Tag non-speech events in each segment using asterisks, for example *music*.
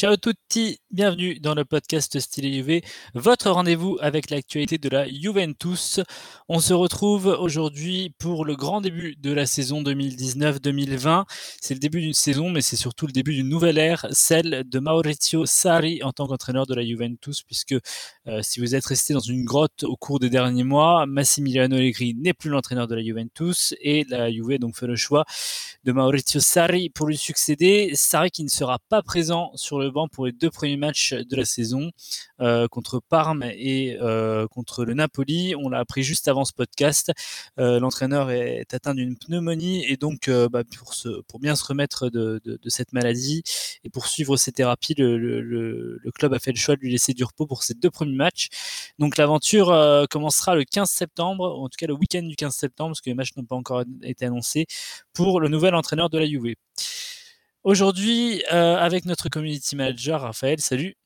Ciao tutti, bienvenue dans le podcast Style Juve, votre rendez-vous avec l'actualité de la Juventus. On se retrouve aujourd'hui pour le grand début de la saison 2019-2020. C'est le début d'une saison, mais c'est surtout le début d'une nouvelle ère, celle de Maurizio Sarri en tant qu'entraîneur de la Juventus, puisque euh, si vous êtes resté dans une grotte au cours des derniers mois, Massimiliano Allegri n'est plus l'entraîneur de la Juventus et la Juve donc fait le choix de Maurizio Sarri pour lui succéder. Sarri qui ne sera pas présent sur le pour les deux premiers matchs de la saison euh, contre Parme et euh, contre le Napoli. On l'a appris juste avant ce podcast. Euh, l'entraîneur est atteint d'une pneumonie et donc bah, pour, bien se remettre de, cette maladie et pour suivre ses thérapies, le, club a fait le choix de lui laisser du repos pour ses deux premiers matchs. Donc l'aventure commencera le 15 septembre, en tout cas le week-end du 15 septembre, parce que les matchs n'ont pas encore été annoncés, pour le nouvel entraîneur de la Juve. Aujourd'hui, euh, avec notre community manager, Raphaël, salut.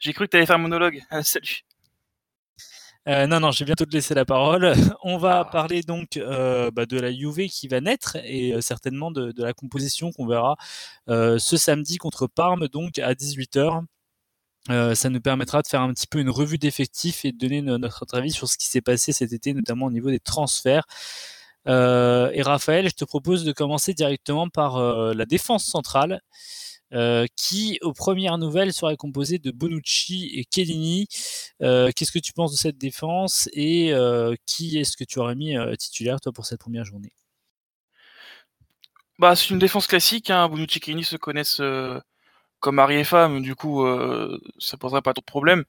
J'ai cru que tu allais faire un monologue. *laughs* salut. Euh, non, non, j'ai bientôt te laisser la parole. *laughs* On va ah. parler donc euh, bah, de la UV qui va naître et certainement de, la composition qu'on verra ce samedi contre Parme, donc à 18h. ça nous permettra de faire un petit peu une revue d'effectifs et de donner notre avis sur ce qui s'est passé cet été, notamment au niveau des transferts. Euh, et Raphaël, je te propose de commencer directement par euh, la défense centrale. Euh, qui, aux premières nouvelles, serait composée de Bonucci et Kellini. Qu'est-ce que tu penses de cette défense et qui est-ce que tu aurais mis titulaire, toi, pour cette première journée? Bah, C'est une défense classique. Hein. Bonucci et Kellini se connaissent comme mari et femme, du coup, euh, ça poserait pas trop de problèmes.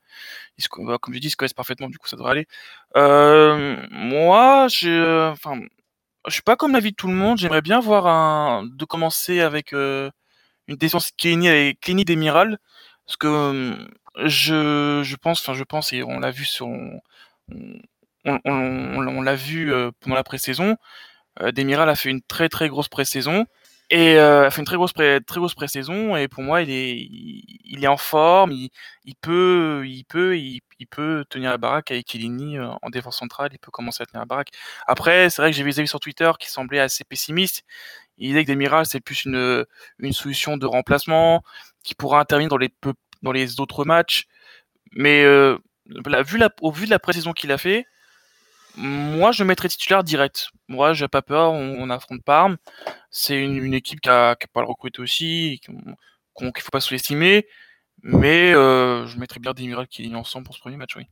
Bah, comme je dis, ils se connaissent parfaitement, du coup, ça devrait aller. moi, je, enfin, je suis pas comme l'avis de tout le monde. J'aimerais bien voir un, de commencer avec euh, une Kenny et Kenny d'Emiral, parce que euh, je, je pense, enfin je pense et on l'a vu sur, on, on, l'a vu euh, pendant la pré-saison. Demiral a fait une très très grosse pré-saison. Et euh, a fait une très grosse pré très grosse pré-saison et pour moi il est il, est en forme, il, peut il peut il, peut tenir la baraque avec Kilini euh, en défense centrale, il peut commencer à tenir la baraque. Après, c'est vrai que j'ai vu des avis sur Twitter qui semblaient assez pessimistes. Il disait que Demiral c'est plus une une solution de remplacement qui pourra intervenir dans les dans les autres matchs. Mais euh, vu la, au vu de la pré-saison qu'il a fait, moi, je mettrais titulaire direct. Moi, j'ai pas peur. On, affronte Parme. C'est une, équipe qui a, pas le recruté aussi, qu'il ne faut pas sous-estimer. Mais euh, je mettrais bien Demiral qui est ensemble pour ce premier match, oui.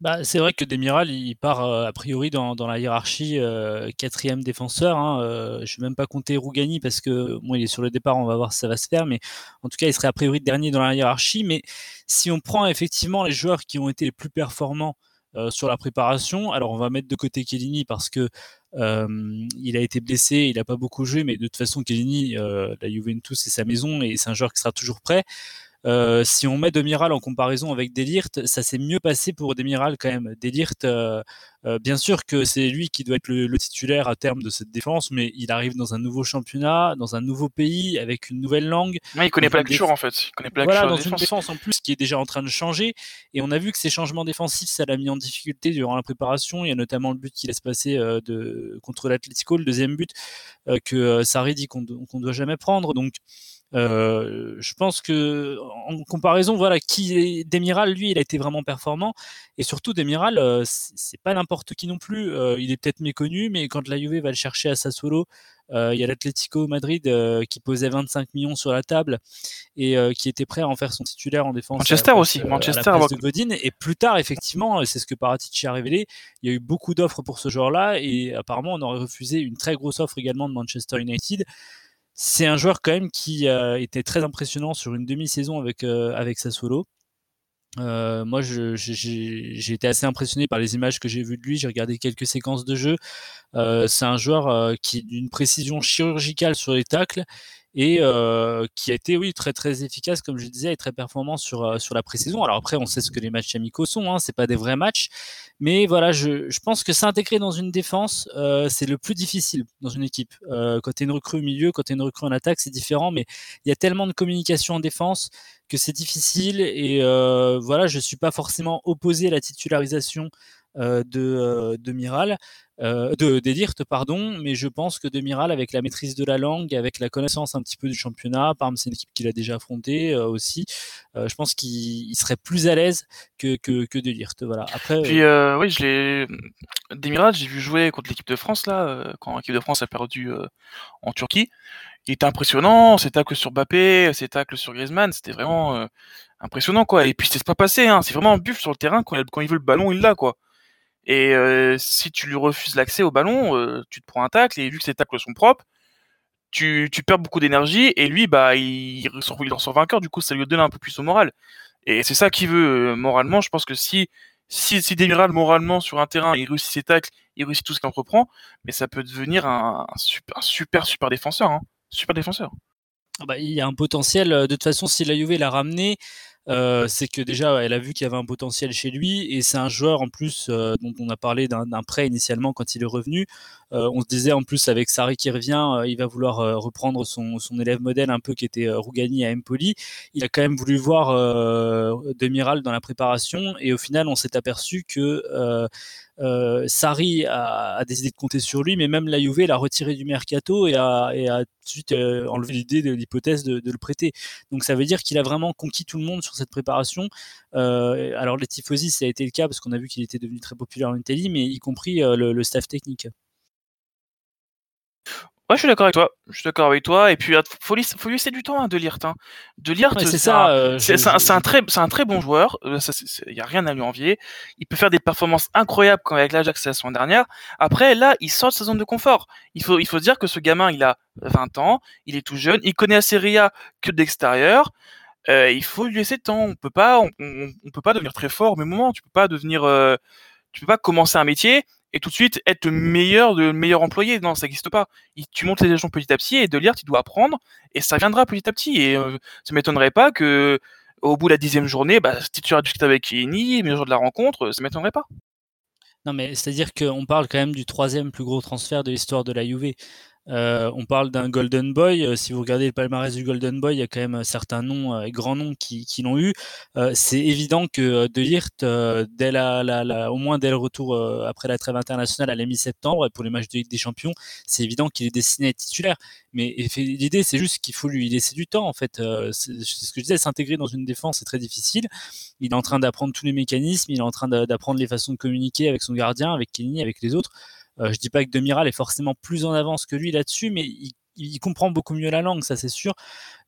Bah, c'est vrai que Demiral, il part euh, a priori dans, la hiérarchie euh, quatrième défenseur. Hein, je ne vais même pas compter Rougani parce que bon, il est sur le départ, on va voir si ça va se faire. Mais en tout cas, il serait a priori dernier dans la hiérarchie. Mais si on prend effectivement les joueurs qui ont été les plus performants euh, sur la préparation. Alors on va mettre de côté Kellini parce que euh, il a été blessé, il n'a pas beaucoup joué, mais de toute façon Kellini, euh, la Juventus c'est sa maison et c'est un joueur qui sera toujours prêt. Si on met Demiral en comparaison avec Delirte, ça s'est mieux passé pour Demiral quand même. Delirte, euh, euh, bien sûr que c'est lui qui doit être le, titulaire à terme de cette défense, mais il arrive dans un nouveau championnat, dans un nouveau pays, avec une nouvelle langue. il connaît pas la culture en fait. Il connaît pas la voilà, dans une défense en plus qui est déjà en train de changer. Et on a vu que ces changements défensifs, ça l'a mis en difficulté durant la préparation. Il y a notamment le but qu'il laisse passer de, contre l'Atletico, le deuxième but que Sarri dit qu'on ne doit jamais prendre. Donc euh, je pense que en comparaison, voilà, qui est Demiral, lui, il a été vraiment performant. Et surtout, Demiral, euh, c'est pas n'importe qui non plus. Euh, il est peut-être méconnu, mais quand la Juve va le chercher à Sassuolo, il y a l'Atlético Madrid qui posait 25 millions sur la table et qui était prêt à en faire son titulaire en défense. Manchester aussi, Manchester. De Godin. Et plus tard, effectivement, c'est ce que Paratici a révélé. Il y a eu beaucoup d'offres pour ce joueur-là et apparemment, on aurait refusé une très grosse offre également de Manchester United c'est un joueur quand même qui été très impressionnant sur une demi-saison avec, euh, avec Sassuolo. Euh, moi, j'ai été assez impressionné par les images que j'ai vues de lui. J'ai regardé quelques séquences de jeu. Euh, c'est un joueur euh, qui d'une précision chirurgicale sur les tacles et euh, qui a été oui très très efficace comme je disais et très performant sur sur la pré-saison. Alors après on sait ce que les matchs amicaux sont, hein, c'est pas des vrais matchs, mais voilà je, je pense que s'intégrer dans une défense euh, c'est le plus difficile dans une équipe. Euh, quand tu es une recrue au milieu, quand tu es une recrue en attaque c'est différent, mais il y a tellement de communication en défense que c'est difficile et voilà je suis pas forcément opposé à la titularisation de, de Miral. Euh, de Delirte, pardon, mais je pense que Demiral, avec la maîtrise de la langue, avec la connaissance un petit peu du championnat, par exemple, c'est une équipe qu'il a déjà affrontée euh, aussi, euh, je pense qu'il serait plus à l'aise que, que, que Delirte. Voilà. Après, Puis, oui, je l'ai. Demiral, j'ai vu jouer contre l'équipe de France, là, quand l'équipe de France a perdu en Turquie. Il était impressionnant, ses tacles sur Mbappé, ses tacles sur Griezmann, c'était vraiment impressionnant, quoi. Et puis, c'est pas passé, hein. c'est vraiment un buff sur le terrain, quand, quand il veut le ballon, il l'a, quoi. Et euh, si tu lui refuses l'accès au ballon, euh, tu te prends un tacle, et vu que ses tacles sont propres, tu, tu perds beaucoup d'énergie, et lui, bah, il, ressort, il vainqueur, du coup, ça lui donne un peu plus au moral. Et c'est ça qu'il veut, euh, moralement. Je pense que si, si, si Demiral, moralement, sur un terrain, il réussit ses tacles, il réussit tout ce qu'il entreprend, mais ça peut devenir un, super, super, super défenseur, hein. Super défenseur. Ah bah, il y a un potentiel. De toute façon, si la Juve l'a ramené, euh, c'est que déjà elle a vu qu'il y avait un potentiel chez lui et c'est un joueur en plus euh, dont on a parlé d'un prêt initialement quand il est revenu. Euh, on se disait en plus avec Sarri qui revient, il va vouloir reprendre son, élève modèle un peu qui était Rougani à Empoli. Il a quand même voulu voir Demiral dans la préparation et au final on s'est aperçu que euh, Sarri a, décidé de compter sur lui, mais même la Juve l'a retiré du mercato et a, tout de suite euh, enlevé l'idée de l'hypothèse de, le prêter. Donc ça veut dire qu'il a vraiment conquis tout le monde sur cette préparation. Euh, alors les tifosi, ça a été le cas parce qu'on a vu qu'il était devenu très populaire en Italie, mais y compris le staff technique je suis d'accord avec toi. Je suis d'accord avec toi. Et puis, faut lui, faut lui laisser du temps hein, de lire. Hein. De c'est ça. Euh, c'est un, très, c'est un très bon joueur. Il euh, y a rien à lui envier. Il peut faire des performances incroyables comme avec l'Ajax la semaine dernière. Après, là, il sort de sa zone de confort. Il faut, il faut dire que ce gamin, il a 20 ans, il est tout jeune, il connaît la Serie A que d'extérieur. Euh, il faut lui laisser le temps. On peut pas, on, on, peut pas devenir très fort au même moment. Tu peux pas devenir, euh, tu peux pas commencer un métier et tout de suite être le meilleur de meilleur employé. Non, ça n'existe pas. tu montes les échelons petit à petit et de lire, tu dois apprendre et ça viendra petit à petit. Et euh, ça m'étonnerait pas que au bout de la dixième journée, bah, as discuté avec Kenny, meilleur jour de la rencontre, ça m'étonnerait pas. Non, mais c'est-à-dire qu'on parle quand même du troisième plus gros transfert de l'histoire de la Juve. Euh, on parle d'un Golden Boy. Euh, si vous regardez le palmarès du Golden Boy, il y a quand même certains noms et grands noms qui, l'ont eu. Euh, c'est évident que De Ligt, dès au moins dès le retour après la trêve internationale à la mi-septembre, pour les matchs de Ligue des Champions, c'est évident qu'il est destiné à être titulaire. Mais l'idée, c'est juste qu'il faut lui laisser du temps. En fait, c'est ce que je disais, s'intégrer dans une défense, c'est très difficile. Il est en train d'apprendre tous les mécanismes, il est en train d'apprendre les façons de communiquer avec son gardien, avec Kenny, avec les autres. Euh, je dis pas que Demiral est forcément plus en avance que lui là-dessus, mais il, comprend beaucoup mieux la langue, ça c'est sûr.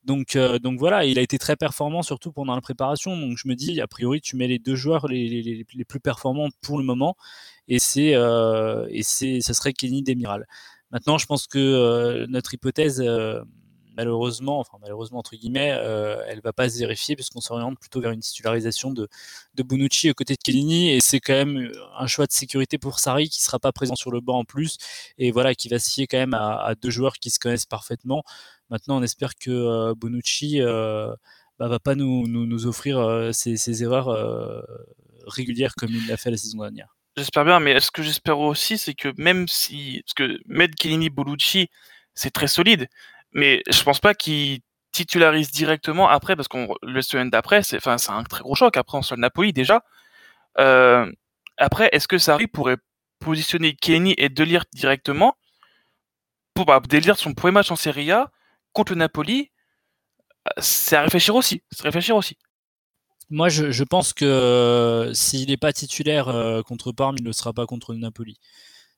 Donc, euh, donc voilà, il a été très performant surtout pendant la préparation. Donc je me dis, a priori, tu mets les deux joueurs les, plus performants pour le moment, et c'est euh, et c'est, ça serait Kenny Demiral. Maintenant, je pense que notre hypothèse malheureusement, enfin malheureusement entre guillemets, euh, elle va pas se vérifier puisqu'on s'oriente plutôt vers une titularisation de, de Bonucci aux côtés de Kellini et c'est quand même un choix de sécurité pour Sarri qui sera pas présent sur le banc en plus et voilà qui va se fier quand même à, deux joueurs qui se connaissent parfaitement. Maintenant, on espère que euh, Bonucci euh, bah, va pas nous, nous, offrir euh, ces, erreurs régulières comme il l'a fait la saison dernière. J'espère bien, mais ce que j'espère aussi, c'est que même si, parce que mettre Kellini, Bonucci, c'est très solide, mais je pense pas qu'il titularise directement après, parce qu'on le semaine d'après, c'est un très gros choc. Après, on soit le Napoli déjà. Euh, après, est-ce que Sarri pourrait positionner Kenny et Delirte directement pour bah, son premier match en Serie A contre le Napoli C'est à réfléchir aussi. C'est réfléchir aussi. Moi, je, pense que euh, s'il n'est pas titulaire euh, contre Parme, il ne sera pas contre le Napoli.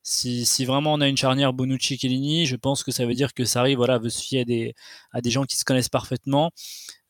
Si, si, vraiment on a une charnière Bonucci-Kellini, je pense que ça veut dire que Sarri voilà, veut se fier à des, à des gens qui se connaissent parfaitement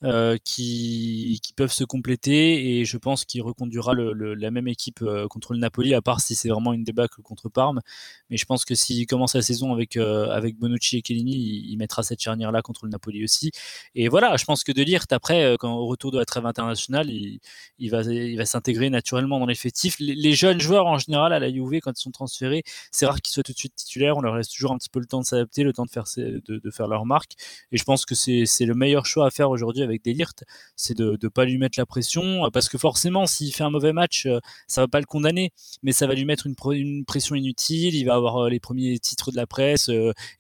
euh, qui, peuvent se compléter et je pense qu'il reconduira la même équipe euh, contre le Napoli, à part si c'est vraiment une débâcle contre Parme. Mais je pense que s'il commence la saison avec, euh, avec Bonucci et Kellini, il, il, mettra cette charnière-là contre le Napoli aussi. Et voilà, je pense que De Ligt, après, quand, au retour de la trêve internationale, il, va, il va s'intégrer naturellement dans l'effectif. Les, les, jeunes joueurs, en général, à la Juve, quand ils sont transférés, c'est rare qu'ils soient tout de suite titulaires. On leur laisse toujours un petit peu le temps de s'adapter, le temps de faire, de, de faire leur marque. Et je pense que c'est le meilleur choix à faire aujourd'hui avec Delirte, c'est de ne pas lui mettre la pression, euh, parce que forcément, s'il fait un mauvais match, euh, ça va pas le condamner, mais ça va lui mettre une, pression inutile, il va avoir euh, les premiers titres de la presse,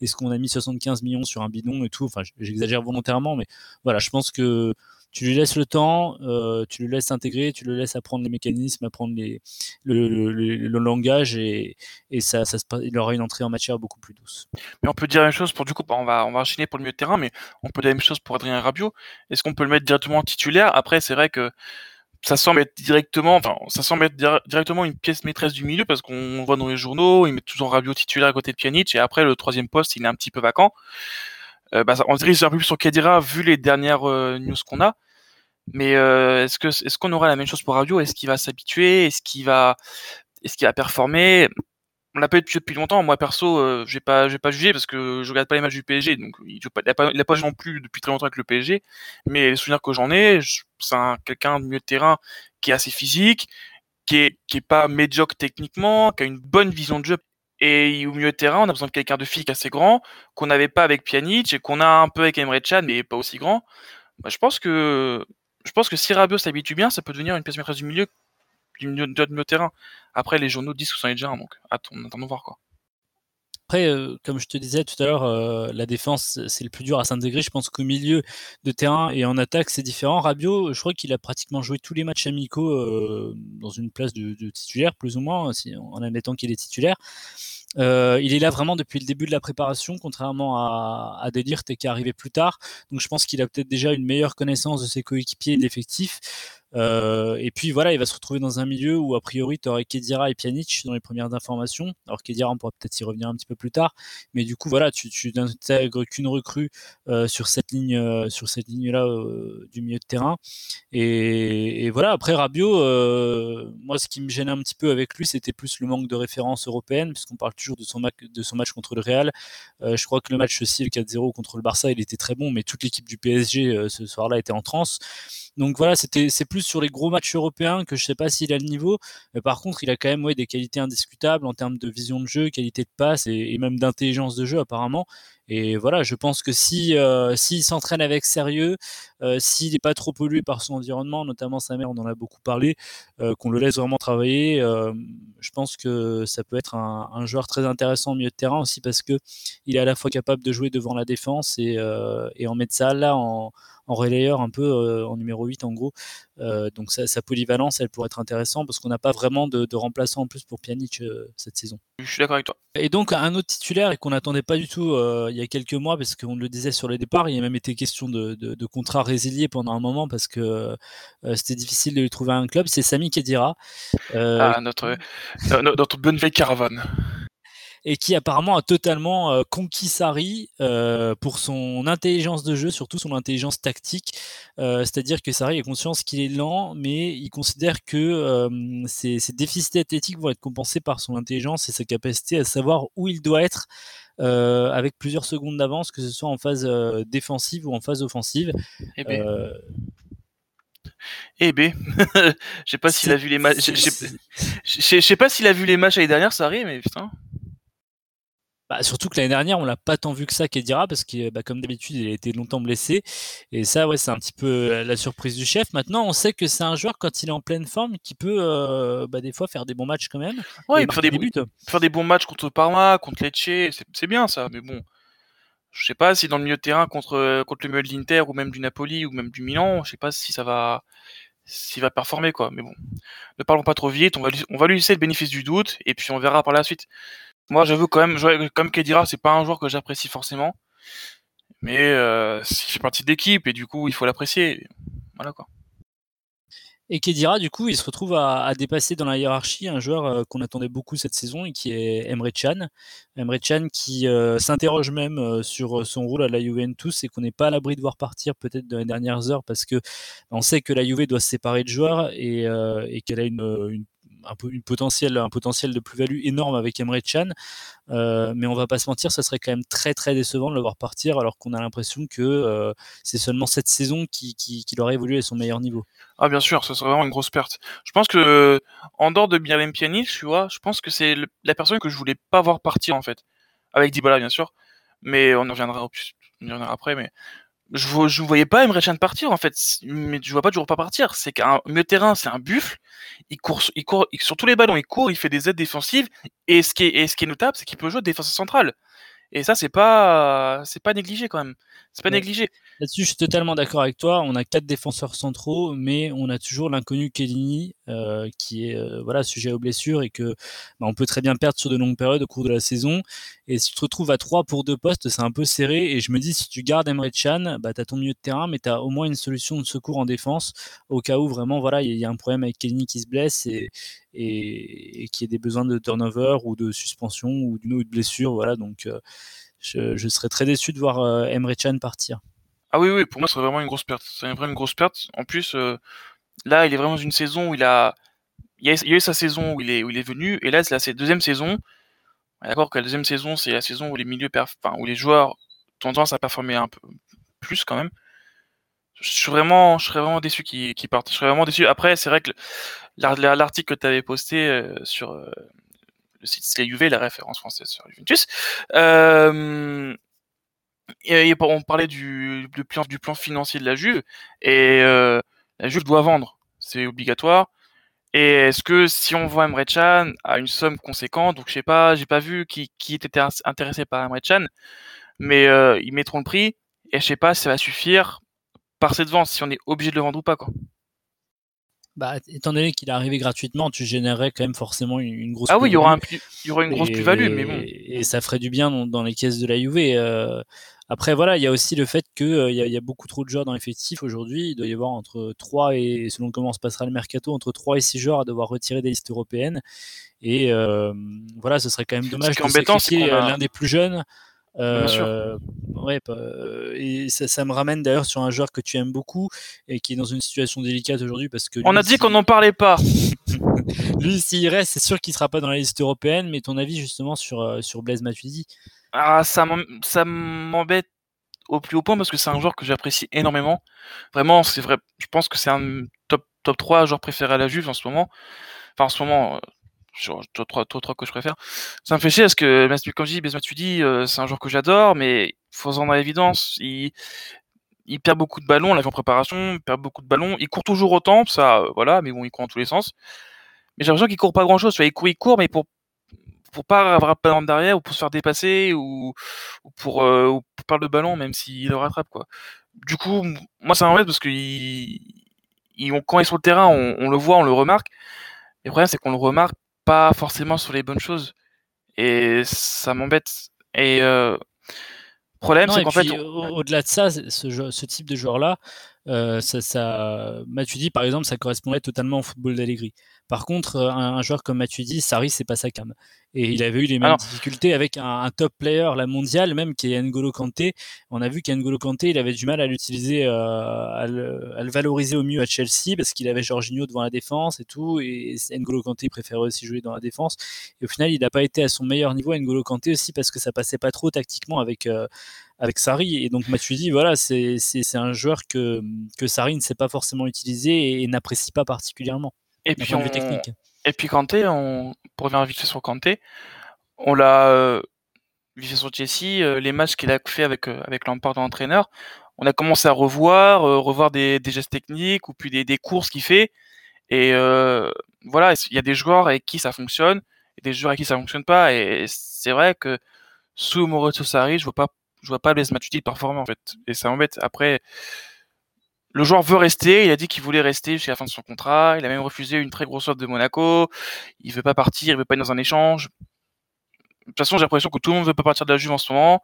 est-ce qu'on a mis 75 millions sur un bidon et tout, enfin j'exagère volontairement, mais voilà, je pense que tu lui laisses le temps, tu le laisses intégrer, tu le laisses apprendre les mécanismes, apprendre les, le, langage et, et ça, ça il aura une entrée en matière beaucoup plus douce. Mais on peut dire la même chose pour du coup, on va, on va enchaîner pour le milieu de terrain, mais on peut dire la même chose pour Adrien Rabiot. Est-ce qu'on peut le mettre directement en titulaire? Après, c'est vrai que ça semble être directement, ça semble être directement une pièce maîtresse du milieu parce qu'on voit dans les journaux, ils mettent toujours Rabiot titulaire à côté de Pjanic et après le troisième poste, il est un petit peu vacant. Euh, bah, on se dirige un peu plus sur Kadira vu les dernières euh, news qu'on a. Mais euh, est-ce que est-ce qu'on aura la même chose pour Rabiot Est-ce qu'il va s'habituer? Est-ce qu'il va est-ce qu'il va performer? On l'a pas eu depuis, longtemps. Moi perso, euh, j'ai pas, j'ai pas jugé parce que je regarde pas les matchs du PSG, donc il n'a pas, il a pas joué non plus depuis très longtemps avec le PSG. Mais les souvenirs que j'en ai, c'est quelqu'un de mieux de terrain qui est assez physique, qui est, qui est pas médiocre techniquement, qui a une bonne vision de jeu. Et au milieu de terrain, on a besoin de quelqu'un de physique assez grand, qu'on n'avait pas avec Pjanic et qu'on a un peu avec Emre Can, mais pas aussi grand. Je pense que je pense que si Rabiot s'habitue bien, ça peut devenir une pièce maîtresse du milieu du milieu de terrain. Après, les journaux disent que c'en est déjà un, donc attendons, attendons voir quoi. Après, euh, comme je te disais tout à l'heure, euh, la défense, c'est le plus dur à s'intégrer. Je pense qu'au milieu de terrain et en attaque, c'est différent. Rabiot, je crois qu'il a pratiquement joué tous les matchs amicaux euh, dans une place de, titulaire, plus ou moins, en admettant qu'il est titulaire. il est là vraiment depuis le début de la préparation, contrairement à, à Delirte qui est arrivé plus tard. Donc je pense qu'il a peut-être déjà une meilleure connaissance de ses coéquipiers et de l'effectif. Euh, et puis voilà, il va se retrouver dans un milieu où a priori tu aurais Kedira et Pjanic dans les premières informations. Alors Kedira, on pourra peut-être y revenir un petit peu plus tard, mais du coup voilà, tu, tu n'intègres qu'une recrue euh, sur cette ligne, euh, sur cette ligne-là du milieu de terrain. Et, voilà, après Rabiot, moi ce qui me gênait un petit peu avec lui, c'était plus le manque de référence européenne, puisqu'on parle toujours de son, match, de son match contre le Real. je crois que le match aussi, le 4-0 contre le Barça, il était très bon, mais toute l'équipe du PSG ce soir-là était en transe. Donc voilà, c'était c'est plus sur les gros matchs européens que je sais pas s'il a le niveau. Mais par contre, il a quand même des qualités indiscutables en termes de vision de jeu, qualité de passe et, même d'intelligence de jeu apparemment. Et voilà, je pense que si euh, s'il s'entraîne avec sérieux, euh, s'il n'est pas trop pollué par son environnement, notamment sa mère, on en a beaucoup parlé, euh, qu'on le laisse vraiment travailler, je pense que ça peut être un, un, joueur très intéressant au milieu de terrain aussi parce que il est à la fois capable de jouer devant la défense et, et en mettre ça là en en relayeur un peu en numéro 8 en gros. Donc sa, polyvalence, elle pourrait être intéressante parce qu'on n'a pas vraiment de, remplaçant en plus pour Pjanic cette saison. Je suis d'accord avec toi. Et donc un autre titulaire et qu'on n'attendait pas du tout il y a quelques mois parce qu'on le disait sur les départs, il y a même été question de, de, contrat résilié pendant un moment parce que c'était difficile de lui trouver un club, c'est Sami Kedira. ah, notre, notre bonne vieille et qui apparemment a totalement euh, conquis Sarri euh, pour son intelligence de jeu, surtout son intelligence tactique. Euh, c'est-à-dire que Sarri a conscience qu'il est lent, mais il considère que ses, ses, déficits athlétiques vont être compensés par son intelligence et sa capacité à savoir où il doit être. avec plusieurs secondes d'avance, que ce soit en phase défensive ou en phase offensive. Eh ben. Eh B, *laughs* je sais pas s'il a vu les matchs. Je sais pas s'il a vu les matchs l'année dernière, ça mais putain. Bah, surtout que l'année dernière, on l'a pas tant vu que ça Kedira parce que, bah, comme d'habitude, il a été longtemps blessé. Et ça, ouais, c'est un petit peu la surprise du chef. Maintenant, on sait que c'est un joueur quand il est en pleine forme qui peut, euh, bah, des fois, faire des bons matchs quand même. Ouais, il peut faire des, buts. faire des bons matchs contre Parma, contre Lecce, c'est bien ça. Mais bon, je sais pas si dans le milieu de terrain contre contre le milieu de l'Inter ou même du Napoli ou même du Milan, je sais pas si ça va s'il va performer quoi. Mais bon, ne parlons pas trop vite. On va lui, on va lui laisser le bénéfice du doute et puis on verra par la suite. Moi, j'avoue quand même, comme Kedira, c'est pas un joueur que j'apprécie forcément, mais euh, il fait partie de l'équipe et du coup, il faut l'apprécier. Voilà quoi. Et Kedira, du coup, il se retrouve à, dépasser dans la hiérarchie un joueur euh, qu'on attendait beaucoup cette saison et qui est Emre Can. Emre Can qui euh, s'interroge même euh, sur son rôle à la Juventus et qu'on n'est pas à l'abri de voir partir peut-être dans les dernières heures parce que on sait que la Juve doit se séparer de joueurs et, qu'elle a une un, potentiel, un potentiel de plus-value énorme avec Emre Chan. Euh, mais on va pas se mentir, ça serait quand même très très décevant de le voir partir alors qu'on a l'impression que euh, c'est seulement cette saison qu'il qui, aurait évolué à son meilleur niveau. Ah bien sûr, ce serait vraiment une grosse perte. Je pense que en dehors de Miralem Pjanic, tu vois, je pense que c'est la personne que je voulais pas voir partir en fait. Avec Dybala bien sûr, mais on en reviendra, on y reviendra après. Mais je ne voyais pas Emre Can partir en fait, mais je vois pas toujours pas partir. C'est qu'un milieu terrain, c'est un buffle. Il court, il court sur tous les ballons, il court, il fait des aides défensives. Et ce qui est, et ce qui est notable, c'est qu'il peut jouer de défense centrale. Et ça, c'est pas, c'est pas négligé quand même. C'est pas négligé. Là-dessus, je suis totalement d'accord avec toi. On a quatre défenseurs centraux, mais on a toujours l'inconnu Kellini, euh, qui est euh, voilà sujet aux blessures et que bah, on peut très bien perdre sur de longues périodes au cours de la saison. Et si tu te retrouves à trois pour deux postes, c'est un peu serré. Et je me dis, si tu gardes Emre Can, bah, tu as ton milieu de terrain, mais tu as au moins une solution de secours en défense au cas où vraiment voilà il y, a un problème avec Kellini qui se blesse et, qui ait des besoins de turnover ou de suspension ou d'une autre blessure. Voilà, donc euh, je, je, serais très déçu de voir Emre Can partir. Ah oui, oui, pour moi, c'est vraiment une grosse perte. C'est vraiment une grosse perte. En plus, euh, là, il est vraiment dans une saison où il a... Il y, a, eu sa saison où il est, où il est venu, et là, c'est la deuxième saison. D'accord que la deuxième saison, c'est la saison où les milieux enfin, où les joueurs ont tendance à performer un peu plus quand même. Je suis vraiment, je serais vraiment déçu qu'il qu parte. Je serais vraiment déçu. Après, c'est vrai que l'article que tu avais posté euh, sur euh, le site Slay la référence française sur Juventus, euh, et, on parlait du, du, plan, du plan financier de la Juve, et euh, la Juve doit vendre, c'est obligatoire. Et est-ce que si on voit Emre Can à une somme conséquente, donc je sais pas, j'ai pas vu qui, qui était intéressé par Emre Can, mais euh, ils mettront le prix, et je sais pas si ça va suffire par cette vente, si on est obligé de le vendre ou pas, quoi. Bah, étant donné qu'il est arrivé gratuitement, tu générerais quand même forcément une, grosse. Ah oui, il y aura, un, il y aura une grosse plus-value, mais bon. Et ça ferait du bien dans, dans les caisses de la Juve. Euh, après, voilà, il y a aussi le fait qu'il euh, y, y, a beaucoup trop de joueurs dans l'effectif aujourd'hui. Il doit y avoir entre 3 et, selon comment se passera le mercato, entre 3 et 6 joueurs à devoir retirer des listes européennes. Et euh, voilà, ce serait quand même dommage de sacrifier a... l'un des plus jeunes. Euh, ouais, et ça, ça, me ramène d'ailleurs sur un joueur que tu aimes beaucoup et qui est dans une situation délicate aujourd'hui parce que. On a dit qu'on n'en parlait pas. *laughs* lui, s'il reste, c'est sûr qu'il sera pas dans la liste européenne. Mais ton avis justement sur euh, sur Blaise Matuidi? Ah, ça m'embête au plus haut point parce que c'est un joueur que j'apprécie énormément. Vraiment, c'est vrai. Je pense que c'est un top, top 3 joueur préféré à la Juve en ce moment. Enfin, en ce moment, euh, top 3, top 3 que je préfère. Ça me fait chier parce que, comme je dis, tu dis, euh, c'est un joueur que j'adore, mais faut en à l'évidence. Il, perd beaucoup de ballons, on en préparation, perd beaucoup de ballons. Il court toujours autant, ça, euh, voilà, mais bon, il court en tous les sens. Mais j'ai l'impression qu'il court pas grand chose. Il court, il court, mais pour pour pas avoir pas derrière ou pour se faire dépasser ou, ou pour, euh, ou pour perdre le ballon même s'il le rattrape quoi. Du coup, moi ça m'embête parce que il, il, quand il est sur le terrain, on, on, le voit, on le remarque. Le problème c'est qu'on le remarque pas forcément sur les bonnes choses et ça m'embête. Et euh, problème c'est qu'en fait, au-delà de ça, ce, ce type de joueur là, euh, ça, ça, Matuidi, par exemple, ça correspondrait totalement au football d'Allegri. Par contre, euh, un, joueur comme Matuidi, Sarri, c'est pas sa cam. Et il avait eu les mêmes difficultés avec un, top player, la mondiale, même qui est N'Golo Kanté. On a vu qu'N'Golo Kanté, il avait du mal à l'utiliser, euh, à, le, valoriser au mieux à Chelsea parce qu'il avait Jorginho devant la défense et tout. Et N'Golo Kanté préférait aussi jouer dans la défense. Et au final, il n'a pas été à son meilleur niveau. N'Golo Kanté aussi parce que ça passait pas trop tactiquement avec avec Sarri. Et donc Matuidi, voilà, c'est un joueur que, que Sarri ne sait pas forcément utiliser et, n'apprécie pas particulièrement. Et puis, on... technique. et puis Kanté, on... pour revenir vite sur Kanté, on l'a euh, vu sur Chelsea, euh, les matchs qu'il a fait avec, euh, avec Lampard en entraîneur, on a commencé à revoir, revoir des, des, gestes techniques ou puis des, des courses qu'il fait. Et voilà, il y a des joueurs avec qui ça fonctionne et des joueurs avec qui ça fonctionne pas. Et c'est vrai que sous Maurizio Sarri, je vois pas je vois pas Blaise Matuidi performer en fait. Et ça m'embête. Après, le joueur veut rester. Il a dit qu'il voulait rester jusqu'à la fin de son contrat. Il a même refusé une très grosse offre de Monaco. Il veut pas partir. Il veut pas être dans un échange. De toute façon, j'ai l'impression que tout le monde veut pas partir de la Juve en ce moment.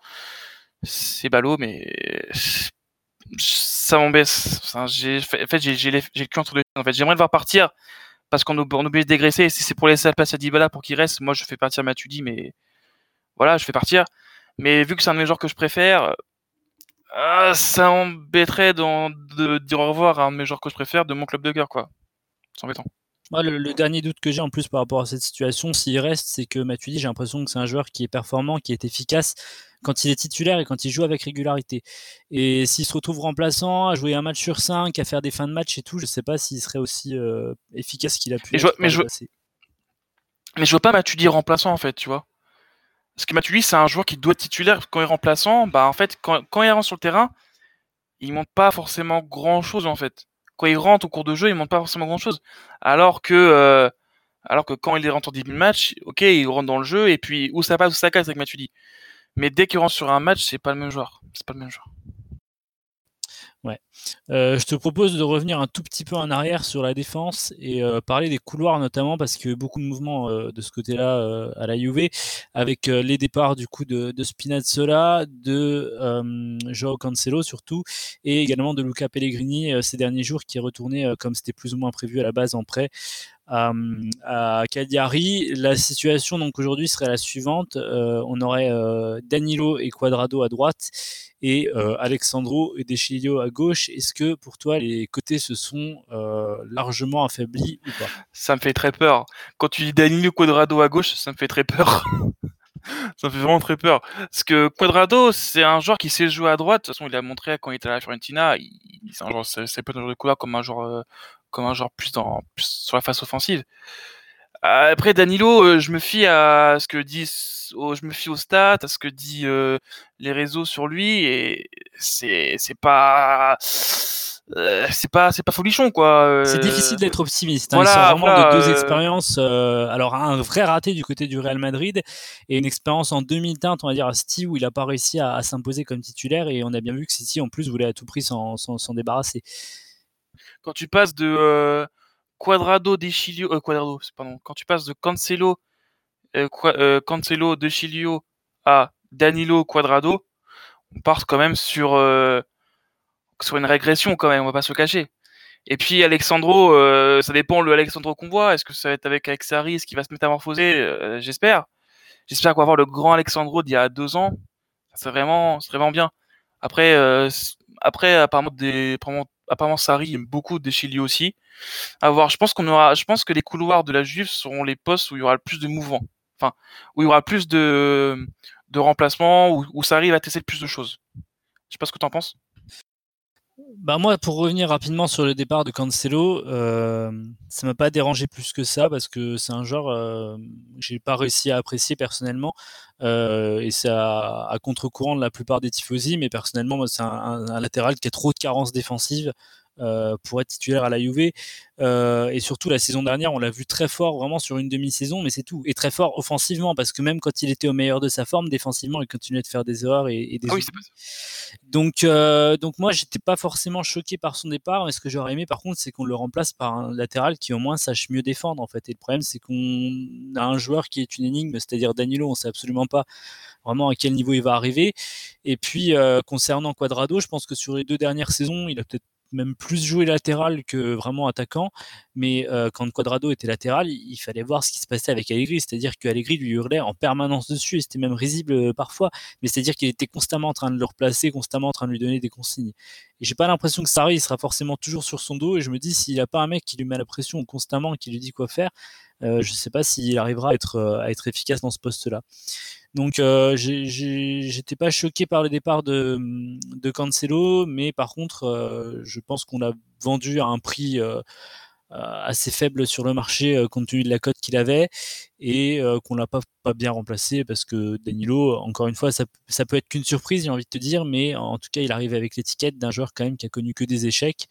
C'est ballot, mais ça m'embête. en fait, j'ai le cul entre deux. En fait, j'aimerais le voir partir parce qu'on est obligé de dégraisser. Si c'est pour laisser la place à Dybala pour qu'il reste, moi je fais partir Matuidi, mais voilà, je fais partir. Mais vu que c'est un de mes joueurs que je préfère, euh, ça embêterait de dire au revoir à un de mes joueurs que je préfère de mon club de cœur, quoi. C'est embêtant. Moi, le, dernier doute que j'ai en plus par rapport à cette situation, s'il reste, c'est que Matuidi, j'ai l'impression que c'est un joueur qui est performant, qui est efficace quand il est titulaire et quand il joue avec régularité. Et s'il se retrouve remplaçant, à jouer un match sur 5, à faire des fins de match et tout, je sais pas s'il serait aussi euh, efficace qu'il a pu. Mais je, mais, je, mais je vois pas Matuidi remplaçant en fait, tu vois. Parce que Matuidi, c'est un joueur qui doit être titulaire quand il est remplaçant. Bah, en fait, quand, il rentre sur le terrain, il monte pas forcément grand chose, en fait. Quand il rentre au cours de jeu, il monte pas forcément grand chose. Alors que, euh, alors que quand il rentre en début de match, ok, il rentre dans le jeu, et puis, où ça passe, où ça casse avec Matuidi. Mais dès qu'il rentre sur un match, c'est pas le même joueur. C'est pas le même joueur. Ouais. Euh, je te propose de revenir un tout petit peu en arrière sur la défense et euh, parler des couloirs notamment parce qu'il y a eu beaucoup de mouvements euh, de ce côté-là à la Juve avec les départs du coup de, de Spinazzola, de Joao Cancelo surtout et également de Luca Pellegrini ces derniers jours qui est retourné comme c'était plus ou moins prévu à la base en prêt à Cagliari. La situation donc aujourd'hui serait la suivante on aurait Danilo et Quadrado à droite et euh, Alexandro et Deschilio à gauche. Est-ce que pour toi les côtés se sont euh, largement affaiblis ou pas? Ça me fait très peur. Quand tu dis Danilo Quadrado à gauche, ça me fait très peur. *laughs* ça me fait vraiment très peur. Parce que Quadrado, c'est un joueur qui sait jouer à droite. De toute façon, il a montré quand il était à la Fiorentina, c'est pas un joueur de couloir comme un joueur, euh, comme un joueur plus dans, plus sur la face offensive. Après Danilo, euh, je me fie à ce que disent, je me fie aux stats, à ce que dit euh, les réseaux sur lui, et c'est c'est pas euh, c'est pas c'est pas folichon quoi. C'est difficile d'être optimiste. Hein. Voilà, vraiment de deux expériences. alors un vrai raté du côté du Real Madrid et une expérience en 2020, on va dire à City où il a pas réussi à, s'imposer comme titulaire et on a bien vu que City en plus voulait à tout prix s'en débarrasser. Quand tu passes de Quadrado de Chilio, euh, Quadrado, pardon, quand tu passes de Cancelo, euh, euh, Cancelo de Chilio à Danilo Quadrado, on part quand même sur sur une régression quand même, on va pas se cacher. Et puis Alexandro, ça dépend le Alexandro qu'on voit. Est-ce que ça va être avec Alexaris qui va se métamorphoser J'espère. J'espère qu'on va voir le grand Alexandro d'il y a deux ans. C'est vraiment, c'est vraiment bien. Après, après apparemment des, apparemment, apparemment Sarri aime beaucoup Deschilio aussi. À voir. Je pense je pense que les couloirs de la Juve seront les postes où il y aura le plus de mouvements. Enfin, où il y aura plus de, de remplacements, où, où Sarri va tester le plus de choses. Je sais pas ce que tu en penses. Bah moi, pour revenir rapidement sur le départ de Cancelo, euh, ça m'a pas dérangé plus que ça parce que c'est un genre euh, que j'ai pas réussi à apprécier personnellement euh, et c'est à, contre-courant de la plupart des tifosi. Mais personnellement, c'est un, un, latéral qui a trop de carences défensives euh, pour être titulaire à la Juve. Euh, et surtout la saison dernière, on l'a vu très fort vraiment sur une demi-saison, mais c'est tout. Et très fort offensivement, parce que même quand il était au meilleur de sa forme, défensivement, il continuait de faire des erreurs et, des. Ah oui, donc, euh, donc moi, j'étais pas forcément choqué par son départ. Mais ce que j'aurais aimé, par contre, c'est qu'on le remplace par un latéral qui au moins sache mieux défendre en fait. Et le problème, c'est qu'on a un joueur qui est une énigme, c'est-à-dire Danilo. On sait absolument pas vraiment à quel niveau il va arriver. Et puis concernant Quadrado, je pense que sur les deux dernières saisons, il a peut-être même plus joué latéral que vraiment attaquant. Mais euh, quand Quadrado était latéral, il, fallait voir ce qui se passait avec Allegri. C'est-à-dire que Allegri lui hurlait en permanence dessus et c'était même risible euh, parfois. Mais c'est-à-dire qu'il était constamment en train de le replacer, constamment en train de lui donner des consignes. Et j'ai pas l'impression que Sarri sera forcément toujours sur son dos. Et je me dis, s'il a pas un mec qui lui met la pression constamment, qui lui dit quoi faire, euh, je sais pas s'il arrivera à être, à être efficace dans ce poste-là. Donc euh, j'étais pas choqué par le départ de, de Cancelo, mais par contre, euh, je pense qu'on a vendu à un prix euh, assez faible sur le marché compte tenu de la cote qu'il avait et qu'on l'a pas, pas bien remplacé parce que Danilo, encore une fois, ça, ça peut être qu'une surprise, j'ai envie de te dire, mais en tout cas, il arrive avec l'étiquette d'un joueur quand même qui a connu que des échecs.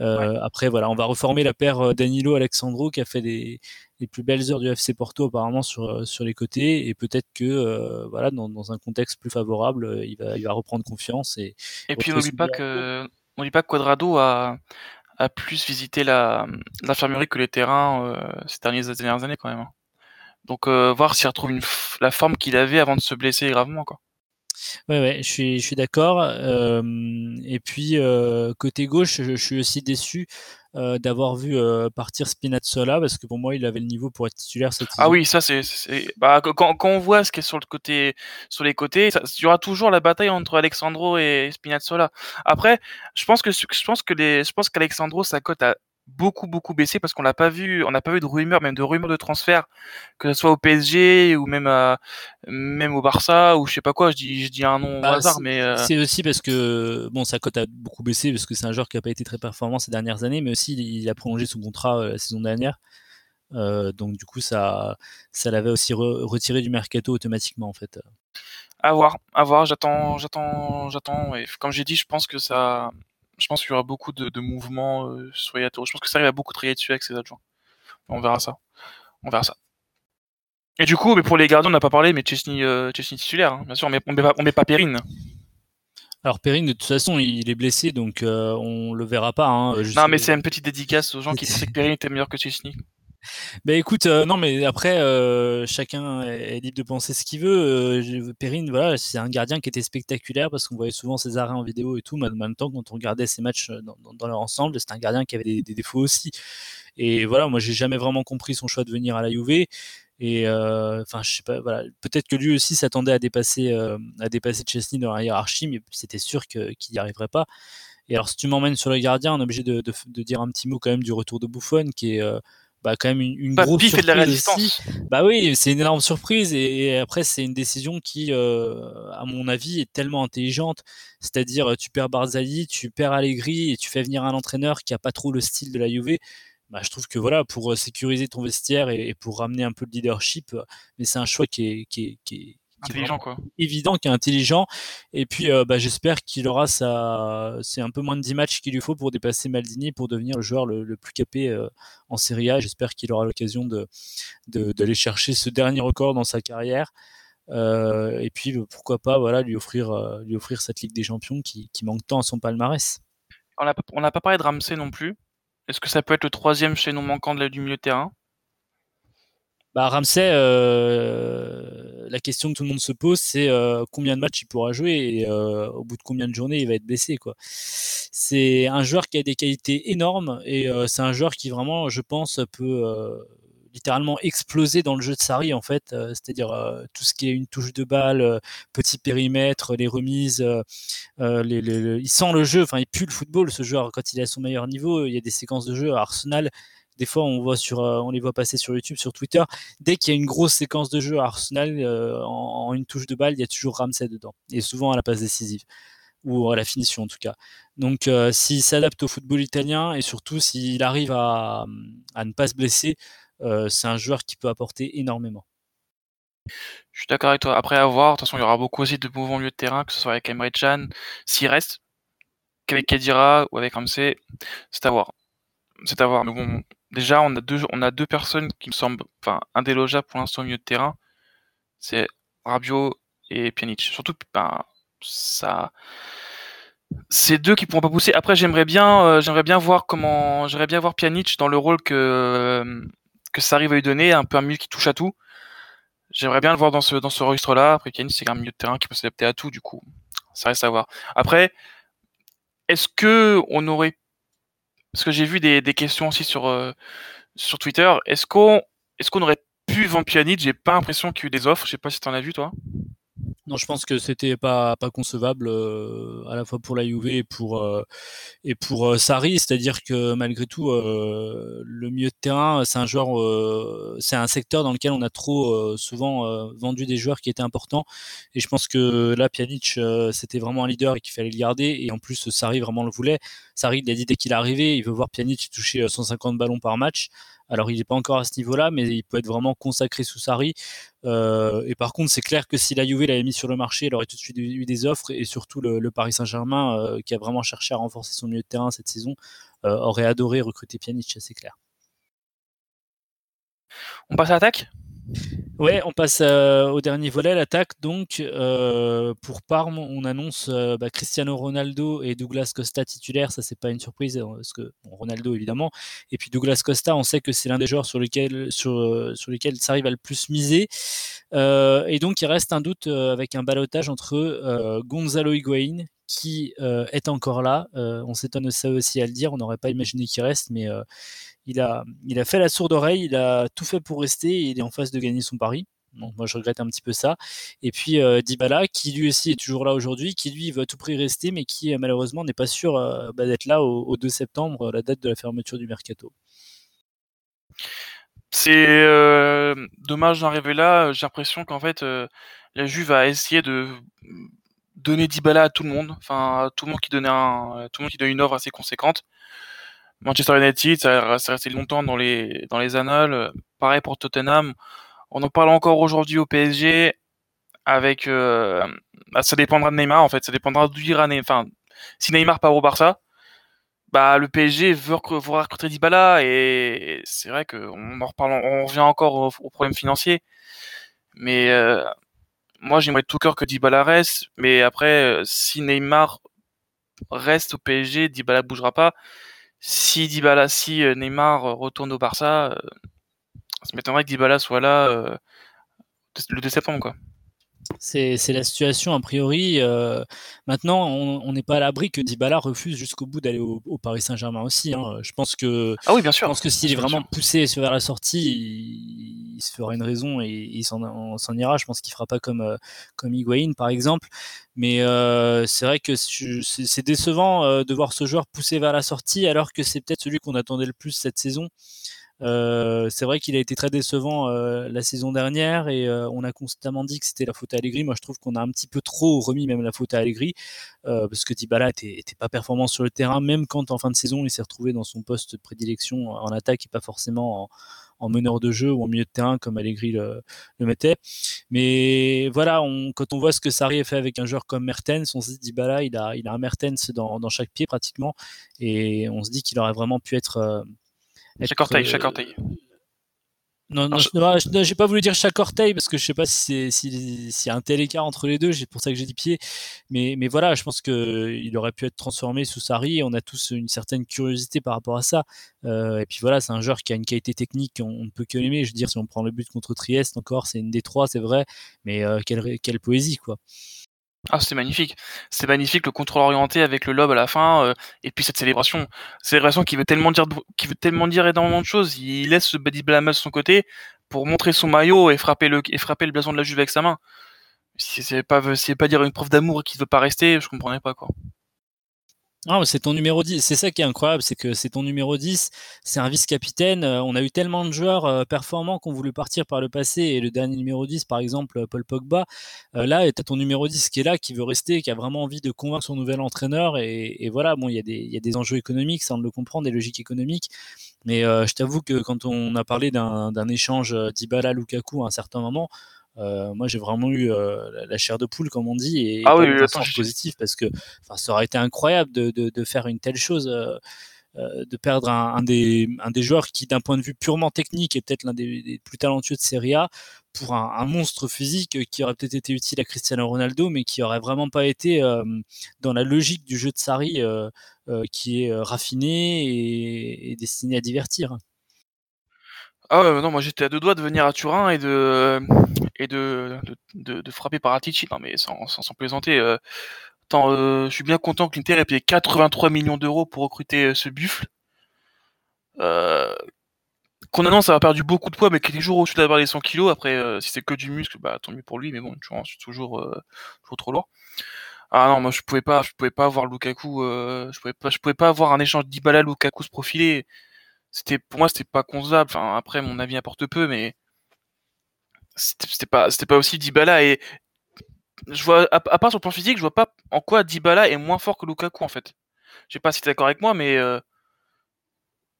Euh, après, voilà, on va reformer la paire euh, Danilo Alexandro qui a fait les, les, plus belles heures du FC Porto apparemment sur, euh, sur les côtés et peut-être que voilà dans, dans, un contexte plus favorable, il va, il va reprendre confiance et. Et puis n'oublie pas que n'oublie pas que Quadrado a, a plus visité la l'infirmerie que les terrains ces dernières années quand même. Hein. Donc voir s'il retrouve la forme qu'il avait avant de se blesser gravement quoi. Ouais, ouais, je suis, je suis d'accord. et puis côté gauche, je, suis aussi déçu d'avoir vu partir Spinazzola parce que pour moi, il avait le niveau pour être titulaire cette Ah oui, ça c'est, bah, quand, quand, on voit ce qui est sur le côté, sur les côtés, il y aura toujours la bataille entre Alexandro et Spinazzola. Après, je pense que je pense que les, je pense qu'Alexandro sa cote a beaucoup beaucoup baissé parce qu'on l'a pas vu, on n'a pas vu de rumeurs, même de rumeurs de transfert, que ce soit au PSG ou même à, même au Barça ou je sais pas quoi. Je dis, je dis un nom au bah, hasard, mais euh c'est aussi parce que bon, sa cote a beaucoup baissé parce que c'est un joueur qui a pas été très performant ces dernières années, mais aussi il a prolongé son contrat euh, la saison dernière. Euh, donc du coup, ça, ça l'avait aussi retiré du mercato automatiquement en fait. À voir, à voir. J'attends, j'attends, j'attends. Et comme j'ai dit, je pense que ça, je pense qu'il y aura beaucoup de, mouvements euh, sur Je pense que ça va beaucoup travailler dessus avec ses adjoints. On verra ça. On verra ça. Et du coup, mais pour les gardiens, on n'a pas parlé, mais Chesney, euh, titulaire, hein, bien sûr, on met, met pas, on met pas Perrine. Alors Perrine, de toute façon, il est blessé, donc euh, on le verra pas. Hein, non, mais c'est une petite dédicace aux gens qui pensaient que Perrine était meilleur que Chesney. *laughs* Ben écoute, euh, non mais après euh, chacun est libre de penser ce qu'il veut. Euh, Perrine, voilà, c'est un gardien qui était spectaculaire parce qu'on voyait souvent ses arrêts en vidéo et tout, mais en même temps quand on regardait ses matchs dans, leur ensemble, c'est un gardien qui avait des, défauts aussi. Et voilà, moi j'ai jamais vraiment compris son choix de venir à la Juve. Et enfin, je sais pas, voilà, peut-être que lui aussi s'attendait à dépasser à dépasser Chesney dans la hiérarchie, mais c'était sûr qu'il n'y arriverait pas. Et alors, si tu m'emmènes sur le gardien, on est obligé de, dire un petit mot quand même du retour de Buffon, qui est bah, quand même une, une bah, grosse surprise de la résistance. Bah oui, c'est une énorme surprise et, après c'est une décision qui, euh, à mon avis, est tellement intelligente. C'est-à-dire, tu perds Barzali, tu perds Allegri et tu fais venir un entraîneur qui a pas trop le style de la Juve. Bah, je trouve que voilà, pour sécuriser ton vestiaire et, pour ramener un peu de leadership, mais c'est un choix qui est, qui est, qui est intelligent quoi. Évident, qui est intelligent. Et puis euh, bah, j'espère qu'il aura ça. C'est un peu moins de 10 matchs qu'il lui faut pour dépasser Maldini pour devenir le joueur le, plus capé euh, en Serie A. J'espère qu'il aura l'occasion de, d'aller chercher ce dernier record dans sa carrière. Euh, et puis pourquoi pas voilà lui offrir lui offrir cette Ligue des Champions qui, manque tant à son palmarès. On n'a pas parlé de Ramsey non plus. Est-ce que ça peut être le troisième chaînon manquant de la, du milieu de terrain? Bah, Ramsey, euh, la question que tout le monde se pose, c'est euh, combien de matchs il pourra jouer et euh, au bout de combien de journées il va être blessé. Quoi. C'est un joueur qui a des qualités énormes et c'est un joueur qui vraiment, je pense, peut littéralement exploser dans le jeu de Sarri en fait, c'est-à-dire tout ce qui est une touche de balle, petit périmètre, les remises, il sent le jeu, enfin il pue le football ce joueur quand il est à son meilleur niveau. Il y a des séquences de jeu à Arsenal des fois, on, voit sur, euh, on les voit passer sur YouTube, sur Twitter. Dès qu'il y a une grosse séquence de jeu à Arsenal, euh, en, une touche de balle, il y a toujours Ramsey dedans. Et souvent à la passe décisive. Ou à la finition en tout cas. Donc euh, s'il s'adapte au football italien et surtout s'il arrive à, ne pas se blesser, c'est un joueur qui peut apporter énormément. Je suis d'accord avec toi. Après avoir, de toute façon, il y aura beaucoup aussi de mouvements milieu de terrain, que ce soit avec Emre Can, s'il reste, qu'avec Kadira ou avec Ramsey, c'est à voir. C'est à voir. Déjà, on a deux, on a deux personnes qui me semblent, enfin, pour l'instant au milieu de terrain. C'est Rabiot et Pjanic. Surtout, ben, ça, c'est deux qui pourront pas pousser. Après, j'aimerais bien, euh, voir comment, dans le rôle que que ça arrive à lui donner, un peu un milieu qui touche à tout. J'aimerais bien le voir dans ce dans ce registre-là. Après, Pjanic, c'est un milieu de terrain qui peut s'adapter à tout, du coup, ça reste à voir. Après, est-ce que on aurait parce que j'ai vu des, des, questions aussi sur, euh, sur Twitter. Est-ce qu'on est aurait pu Pjanic J'ai pas l'impression qu'il y ait eu des offres. Je sais pas si tu en as vu, toi. Non, je pense que c'était pas pas concevable euh, à la fois pour la Juve et pour euh, et pour euh, c'est-à-dire que malgré tout le milieu de terrain, c'est un joueur c'est un secteur dans lequel on a trop souvent vendu des joueurs qui étaient importants et je pense que là Pjanic c'était vraiment un leader et qu'il fallait le garder et en plus Sarri vraiment le voulait. Sarri il a dit dès qu'il est arrivé, il veut voir Pjanic toucher 150 ballons par match. Alors, il n'est pas encore à ce niveau-là, mais il peut être vraiment consacré sous Sarri. Euh, et par contre, c'est clair que si la Juve l'avait mis sur le marché, elle aurait tout de suite eu des offres. Et surtout, le, Paris Saint-Germain, euh, qui a vraiment cherché à renforcer son milieu de terrain cette saison, euh, aurait adoré recruter Pjanic, c'est clair. On passe à l'attaque? Ouais, on passe euh, au dernier volet, l'attaque. Donc, euh, pour Parme, on annonce euh, bah, Cristiano Ronaldo et Douglas Costa titulaires. Ça, c'est pas une surprise, parce que Ronaldo évidemment. Et puis Douglas Costa, on sait que c'est l'un des joueurs sur lesquels sur, sur ça arrive à le plus miser. et donc, il reste un doute avec un balotage entre Gonzalo Higuain, qui est encore là. on s'étonne ça aussi à le dire. On n'aurait pas imaginé qu'il reste, mais il a, il a fait la sourde oreille, il a tout fait pour rester et il est en face de gagner son pari. Donc moi je regrette un petit peu ça. Et puis euh, Dybala qui lui aussi est toujours là aujourd'hui, qui lui veut à tout prix rester, mais qui euh, malheureusement n'est pas sûr euh, bah, d'être là au, 2 septembre, la date de la fermeture du mercato. C'est dommage d'en arriver là. J'ai l'impression qu'en fait la Juve a essayé de donner Dybala à tout le monde, enfin tout le monde qui donnait un, tout le monde qui donne une offre assez conséquente. Manchester United, ça, ça resté longtemps dans les, dans les annales. Pareil pour Tottenham. On en parle encore aujourd'hui au PSG. Avec, euh, bah, ça dépendra de Neymar en fait. Ça dépendra d'où ira. Enfin, si Neymar part au Barça, bah le PSG veut, veut recruter Dybala et c'est vrai qu'on en reparle, on revient encore au, problème financier. Mais euh, moi, j'aimerais tout cœur que Dybala reste, mais après, si Neymar reste au PSG, Dybala bougera pas. Si Dybala, si Neymar retourne au Barça, ça m'étonnerait que Dybala soit là le 2 septembre, quoi. C'est la situation a priori. Euh, maintenant, on n'est pas à l'abri que Dybala refuse jusqu'au bout d'aller au, Paris Saint-Germain aussi. Hein. Je pense que. Ah oui, bien sûr. Je pense que s'il est vraiment poussé vers la sortie, il, se fera une raison et, il s'en ira. Je pense qu'il fera pas comme euh, comme Higuain par exemple. Mais euh, c'est vrai que c'est décevant de voir ce joueur pousser vers la sortie alors que c'est peut-être celui qu'on attendait le plus cette saison. Euh, c'est vrai qu'il a été très décevant euh, la saison dernière et euh, on a constamment dit que c'était la faute à Allegri. Moi, je trouve qu'on a un petit peu trop remis même la faute à Allegri parce que Dybala était, pas performant sur le terrain, même quand en fin de saison il s'est retrouvé dans son poste de prédilection en attaque et pas forcément en, meneur de jeu ou en milieu de terrain comme Allegri le, mettait. Mais voilà, quand on voit ce que Sarri a fait avec un joueur comme Mertens, on se dit Dybala, il a, il a un Mertens dans chaque pied pratiquement et on se dit qu'il aurait vraiment pu être chaque orteil, chaque orteil. Non, non, je j'ai pas voulu dire chaque orteil parce que je sais pas si s'il y a un tel écart entre les deux, c'est pour ça que j'ai dit pied. Mais, mais voilà, je pense qu'il aurait pu être transformé sous Sarri. On a tous une certaine curiosité par rapport à ça. Euh, et puis voilà, c'est un joueur qui a une qualité technique qu'on ne peut que l'aimer. Je veux dire, si on prend le but contre Trieste encore, c'est une des trois, c'est vrai. Mais euh, quelle, quelle poésie, quoi. Ah, c'était magnifique. C'est magnifique le contrôle orienté avec le lobe à la fin, euh, et puis cette célébration. Célébration qui veut tellement dire, qui veut tellement dire énormément de choses. Il laisse Buddy Blamas de son côté pour montrer son maillot et frapper le, et frapper le blason de la Juve avec sa main. Si c'est pas, pas dire une preuve d'amour et qu'il veut pas rester, je comprenais pas quoi. Ah, c'est ton numéro 10. C'est ça qui est incroyable, c'est que c'est ton numéro 10. C'est un vice-capitaine. Euh, on a eu tellement de joueurs euh, performants qui ont voulu partir par le passé. Et le dernier numéro 10, par exemple, euh, Paul Pogba, là, tu ton numéro 10 qui est là, qui veut rester, qui a vraiment envie de convaincre son nouvel entraîneur. Et, voilà, bon, il y, a des, enjeux économiques, ça on le comprend, des logiques économiques. Mais je t'avoue que quand on a parlé d'un échange Dybala-Lukaku à un certain moment, euh, moi, j'ai vraiment eu euh, la chair de poule, comme on dit, et ah oui, positif parce que ça aurait été incroyable de, de, de faire une telle chose. Euh, de perdre un, un, des, un, des, joueurs qui, d'un point de vue purement technique, est peut-être l'un des, plus talentueux de Serie A, pour un, un monstre physique qui aurait peut-être été utile à Cristiano Ronaldo, mais qui aurait vraiment pas été euh, dans la logique du jeu de Sarri, euh, qui est raffiné et, et, destiné à divertir. Ah ouais, non, moi j'étais à deux doigts de venir à Turin et de et de, de, frapper Paratici. Non mais sans, sans, plaisanter. Euh, euh, je suis bien content que l'Inter ait payé 83 millions d'euros pour recruter euh, ce buffle. Qu'on annonce avoir perdu beaucoup de poids, mais qui est toujours au-dessus d'avoir les 100 kilos. Après, si c'est que du muscle, bah tant mieux pour lui, mais bon, je suis toujours, toujours trop lourd. Ah non, moi je pouvais pas, je pouvais pas avoir Lukaku, je pouvais pas, je pouvais pas avoir un échange d'Ibala Lukaku se profiler c'était pour moi c'était pas concevable. Enfin après mon avis importe peu, mais c'était pas c'était pas aussi Dybala et je vois à, part sur le plan physique, je vois pas en quoi Dybala est moins fort que Lukaku en fait. Je sais pas si tu es d'accord avec moi, mais euh,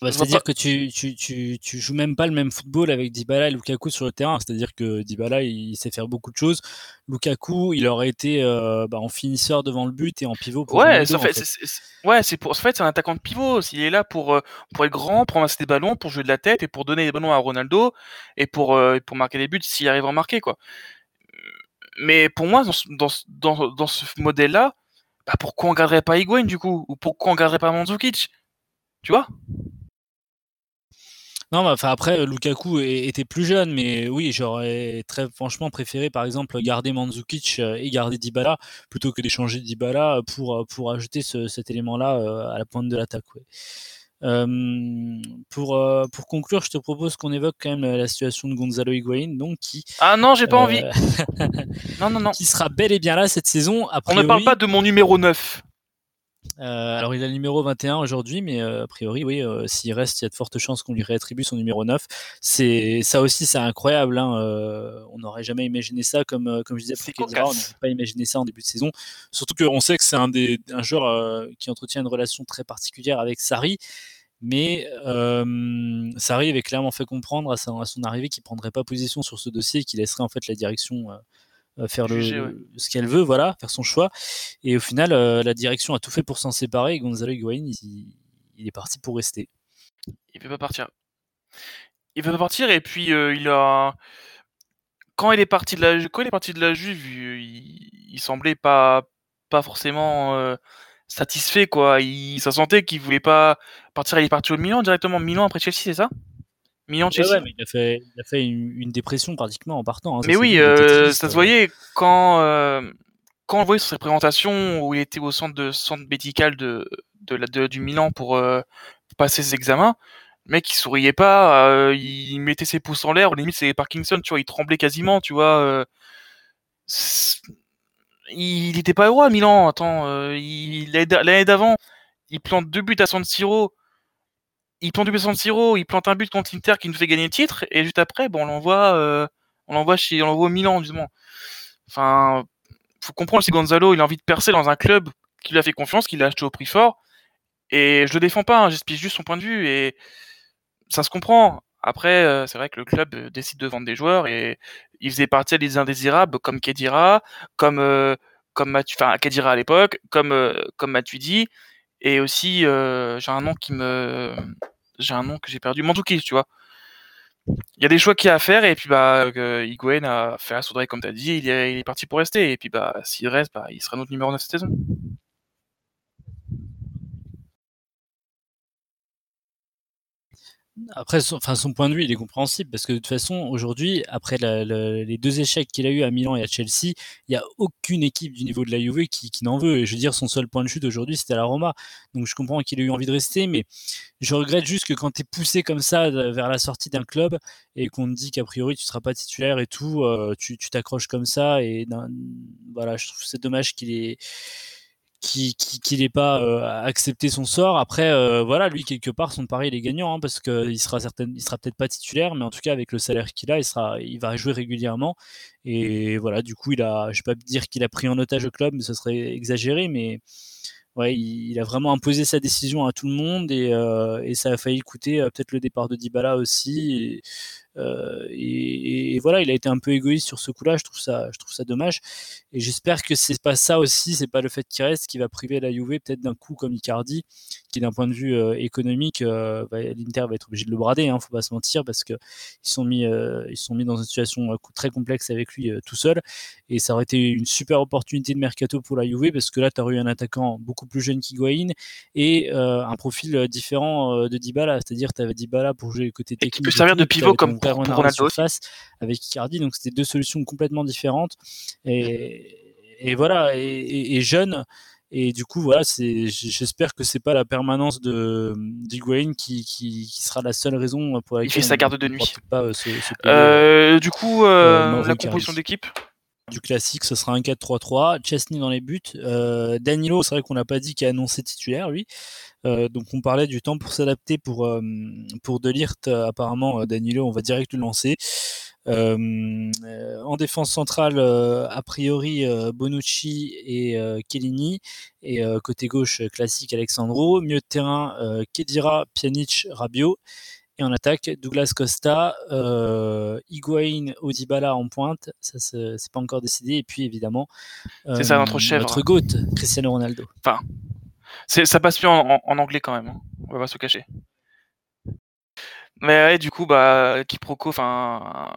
bah, c'est-à-dire que tu, tu, tu, tu, joues même pas le même football avec Dybala et Lukaku sur le terrain. C'est-à-dire que Dybala, il sait faire beaucoup de choses. Lukaku, il aurait été euh, bah, en finisseur devant le but et en pivot pour Ouais, ça fait, c'est, ouais, pour, en fait, c'est un attaquant de pivot. Il est là pour, euh, pour être grand, pour ramasser des ballons, pour jouer de la tête et pour donner des ballons à Ronaldo et pour, euh, pour marquer des buts s'il arrive à en marquer, quoi. Mais pour moi, dans, dans, dans, ce modèle-là, bah, pourquoi on garderait pas Higuain, du coup? Ou pourquoi on garderait pas Mandzukic? Tu vois? Non, enfin après, euh, Lukaku était plus jeune, mais oui, j'aurais très franchement préféré, par exemple, garder Mandzukic euh, et garder Dybala plutôt que d'échanger Dybala pour euh, pour ajouter cet élément-là à la pointe de l'attaque. pour, pour conclure, je te propose qu'on évoque quand même la situation de Gonzalo Higuain, donc qui. Ah non, j'ai pas envie. *laughs* non, non, non. Qui sera bel et bien là cette saison. On ne parle pas de mon numéro 9. Euh, alors il a le numéro 21 aujourd'hui, mais euh, a priori oui, euh, s'il reste, il y a de fortes chances qu'on lui réattribue son numéro 9. C'est ça aussi, c'est incroyable. Hein, on n'aurait jamais imaginé ça, comme comme je disais pour on n'aurait pas imaginé ça en début de saison. Surtout qu'on sait que c'est un des un joueur qui entretient une relation très particulière avec Sarri. Mais Sarri avait clairement fait comprendre à, à son arrivée qu'il prendrait pas position sur ce dossier et qu'il laisserait en fait la direction euh, faire le, ce qu'elle veut, voilà, faire son choix. Et au final, euh, la direction a tout fait pour s'en séparer. Et Gonzalo Higuain, il, est parti pour rester. Il veut pas partir. Il veut pas partir et puis euh, il a quand il est parti de la, quand il est parti de la Juve, il, semblait pas, pas forcément euh, satisfait, quoi. Il, ça sentait qu'il voulait pas partir. Il est parti au Milan directement. Milan après Chelsea, c'est ça? Milan Chelsea. Ouais, mais il a fait, il a fait une, dépression pratiquement en partant. Hein. mais oui, euh, ça se voyait quand, euh, quand on voyait sur ses présentations où il était au centre de centre médical de, de, de du Milan pour passer ses examens le mec il souriait pas, euh, il mettait ses pouces en l'air, au limite c'est Parkinson, tu vois, il tremblait quasiment, tu vois. Euh, il n'était pas heureux à Milan, attends, euh, l'année d'avant, il plante deux buts à San Siro, il plante à San Siro, il plante un but contre l'Inter qui nous fait gagner le titre, et juste après, bon, on l'envoie, on l'envoie chez, on l'envoie au Milan, justement. Enfin, faut comprendre si Gonzalo, il a envie de percer dans un club qui lui a fait confiance, qui l'a acheté au prix fort, et je le défends pas, hein, j'explique juste son point de vue, et ça se comprend. Après, euh, c'est vrai que le club euh, décide de vendre des joueurs et il faisait partie des indésirables comme Kedira, comme euh, comme enfin Kedira à l'époque, comme comme Matuidi et aussi j'ai un nom qui me j'ai un nom que j'ai perdu, Mandouki, tu vois. Il y a des choix qu'il y a à faire et puis bah Higuain a fait la soudrer comme tu as dit, il est, il est, parti pour rester et puis bah s'il reste, bah, il sera notre numéro 9 cette saison. Après, son, enfin, son point de vue, il est compréhensible parce que de toute façon, aujourd'hui, après les deux échecs qu'il a eu à Milan et à Chelsea, il n'y a aucune équipe du niveau de la Juve qui, n'en veut. Et je veux dire, son seul point de chute aujourd'hui, c'était la Roma. Donc je comprends qu'il ait eu envie de rester, mais je regrette juste que quand tu es poussé comme ça vers la sortie d'un club et qu'on te dit qu'a priori tu ne seras pas titulaire et tout, euh, tu t'accroches comme ça. Et voilà, je trouve c'est dommage qu'il ait qui qui n'ait pas euh, accepté son sort. Après, euh, voilà, lui quelque part son pari il est gagnant hein, parce qu'il sera certain, il sera peut-être pas titulaire, mais en tout cas avec le salaire qu'il a, il sera, il va jouer régulièrement. Et voilà, du coup, il a, je vais pas dire qu'il a pris en otage le club, mais ce serait exagéré, mais ouais, il, a vraiment imposé sa décision à tout le monde et, euh, et ça a failli coûter peut-être le départ de Dybala aussi. Euh, et, voilà, il a été un peu égoïste sur ce coup-là. Je trouve ça, je trouve ça dommage. Et j'espère que c'est pas ça aussi, c'est pas le fait qu'il reste qui va priver la Juve peut-être d'un coup comme Icardi, qui d'un point de vue euh, économique, euh, l'Inter va être obligé de le brader. Hein, faut pas se mentir parce que ils sont mis, ils sont mis dans une situation très complexe avec lui tout seul. Et ça aurait été une super opportunité de mercato pour la Juve parce que là, tu as eu un attaquant beaucoup plus jeune qu'Higuain et un profil différent de Dybala. C'est-à-dire, tu avais Dybala pour jouer côté technique. Qui peut servir de pivot comme pour, Ronaldo face avec Icardi. Donc c'était deux solutions complètement différentes et, voilà et, jeune. Et du coup, voilà, c'est, j'espère que c'est pas la permanence de d'Higuain qui, qui, sera la seule raison pour laquelle il fait sa garde de nuit. Pas, euh, euh, du coup, euh, la composition d'équipe? Du classique, ce sera un 4-3-3. Chesney dans les buts. Danilo, c'est vrai qu'on n'a pas dit qu'il a annoncé titulaire, lui. Euh, donc on parlait du temps pour s'adapter pour, euh, pour Delirte. Apparemment, euh, Danilo, on va direct le lancer. en défense centrale, a priori Bonucci et Kellini. Et côté gauche, classique Alexandro. Mieux de terrain, Kedira, Pjanic, Rabiot. Et en attaque, Douglas Costa, euh, Higuain, Odibala en pointe, ça c'est pas encore décidé. Et puis évidemment, c'est ça notre chef, notre goat, Cristiano Ronaldo. Enfin, ça passe mieux en, anglais quand même. Hein. On va pas se cacher. Mais ouais, du coup, bah, quiproquo, enfin,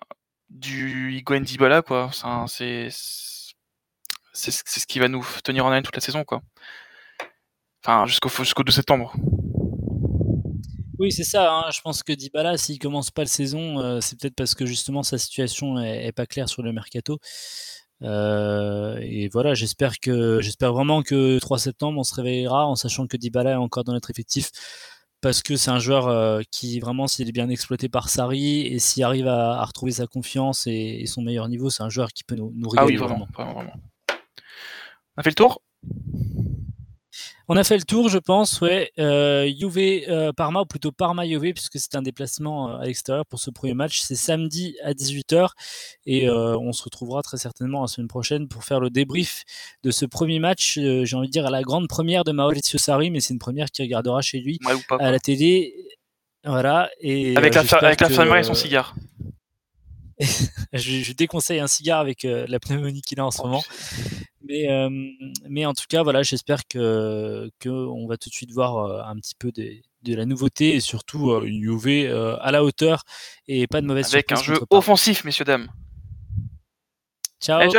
du Higuain Dybala, quoi. C'est c'est ce qui va nous tenir en haleine toute la saison, quoi. Enfin, jusqu'au jusqu'au 2 septembre. Oui, c'est ça. Hein. Je pense que Dybala, s'il commence pas la saison, euh, c'est peut-être parce que justement sa situation est, est, pas claire sur le mercato. Euh, et voilà, j'espère que j'espère vraiment que 3 septembre on se réveillera en sachant que Dybala est encore dans notre effectif parce que c'est un joueur euh, qui vraiment s'il est bien exploité par Sarri et s'il arrive à, retrouver sa confiance et, son meilleur niveau, c'est un joueur qui peut nous, nous régaler ah oui, vraiment. vraiment. On a fait le tour? On a fait le tour, je pense, ouais. Euh, Juve euh, Parma, ou plutôt Parma Juve, puisque c'est un déplacement euh, à l'extérieur pour ce premier match. C'est samedi à 18h et on se retrouvera très certainement la semaine prochaine pour faire le débrief de ce premier match. J'ai envie de dire à la grande première de Maurizio Sarri, mais c'est une première qui regardera chez lui à la télé. Voilà. Et, avec la, avec la et son cigare. *laughs* je, je, déconseille un cigare avec la pneumonie qu'il a en ce oh, moment. Mais, euh, mais en tout cas, voilà, j'espère que, que on va tout de suite voir euh, un petit peu de la nouveauté et surtout euh, une UV à la hauteur et pas de mauvaise Avec un jeu offensif, messieurs, dames. Ciao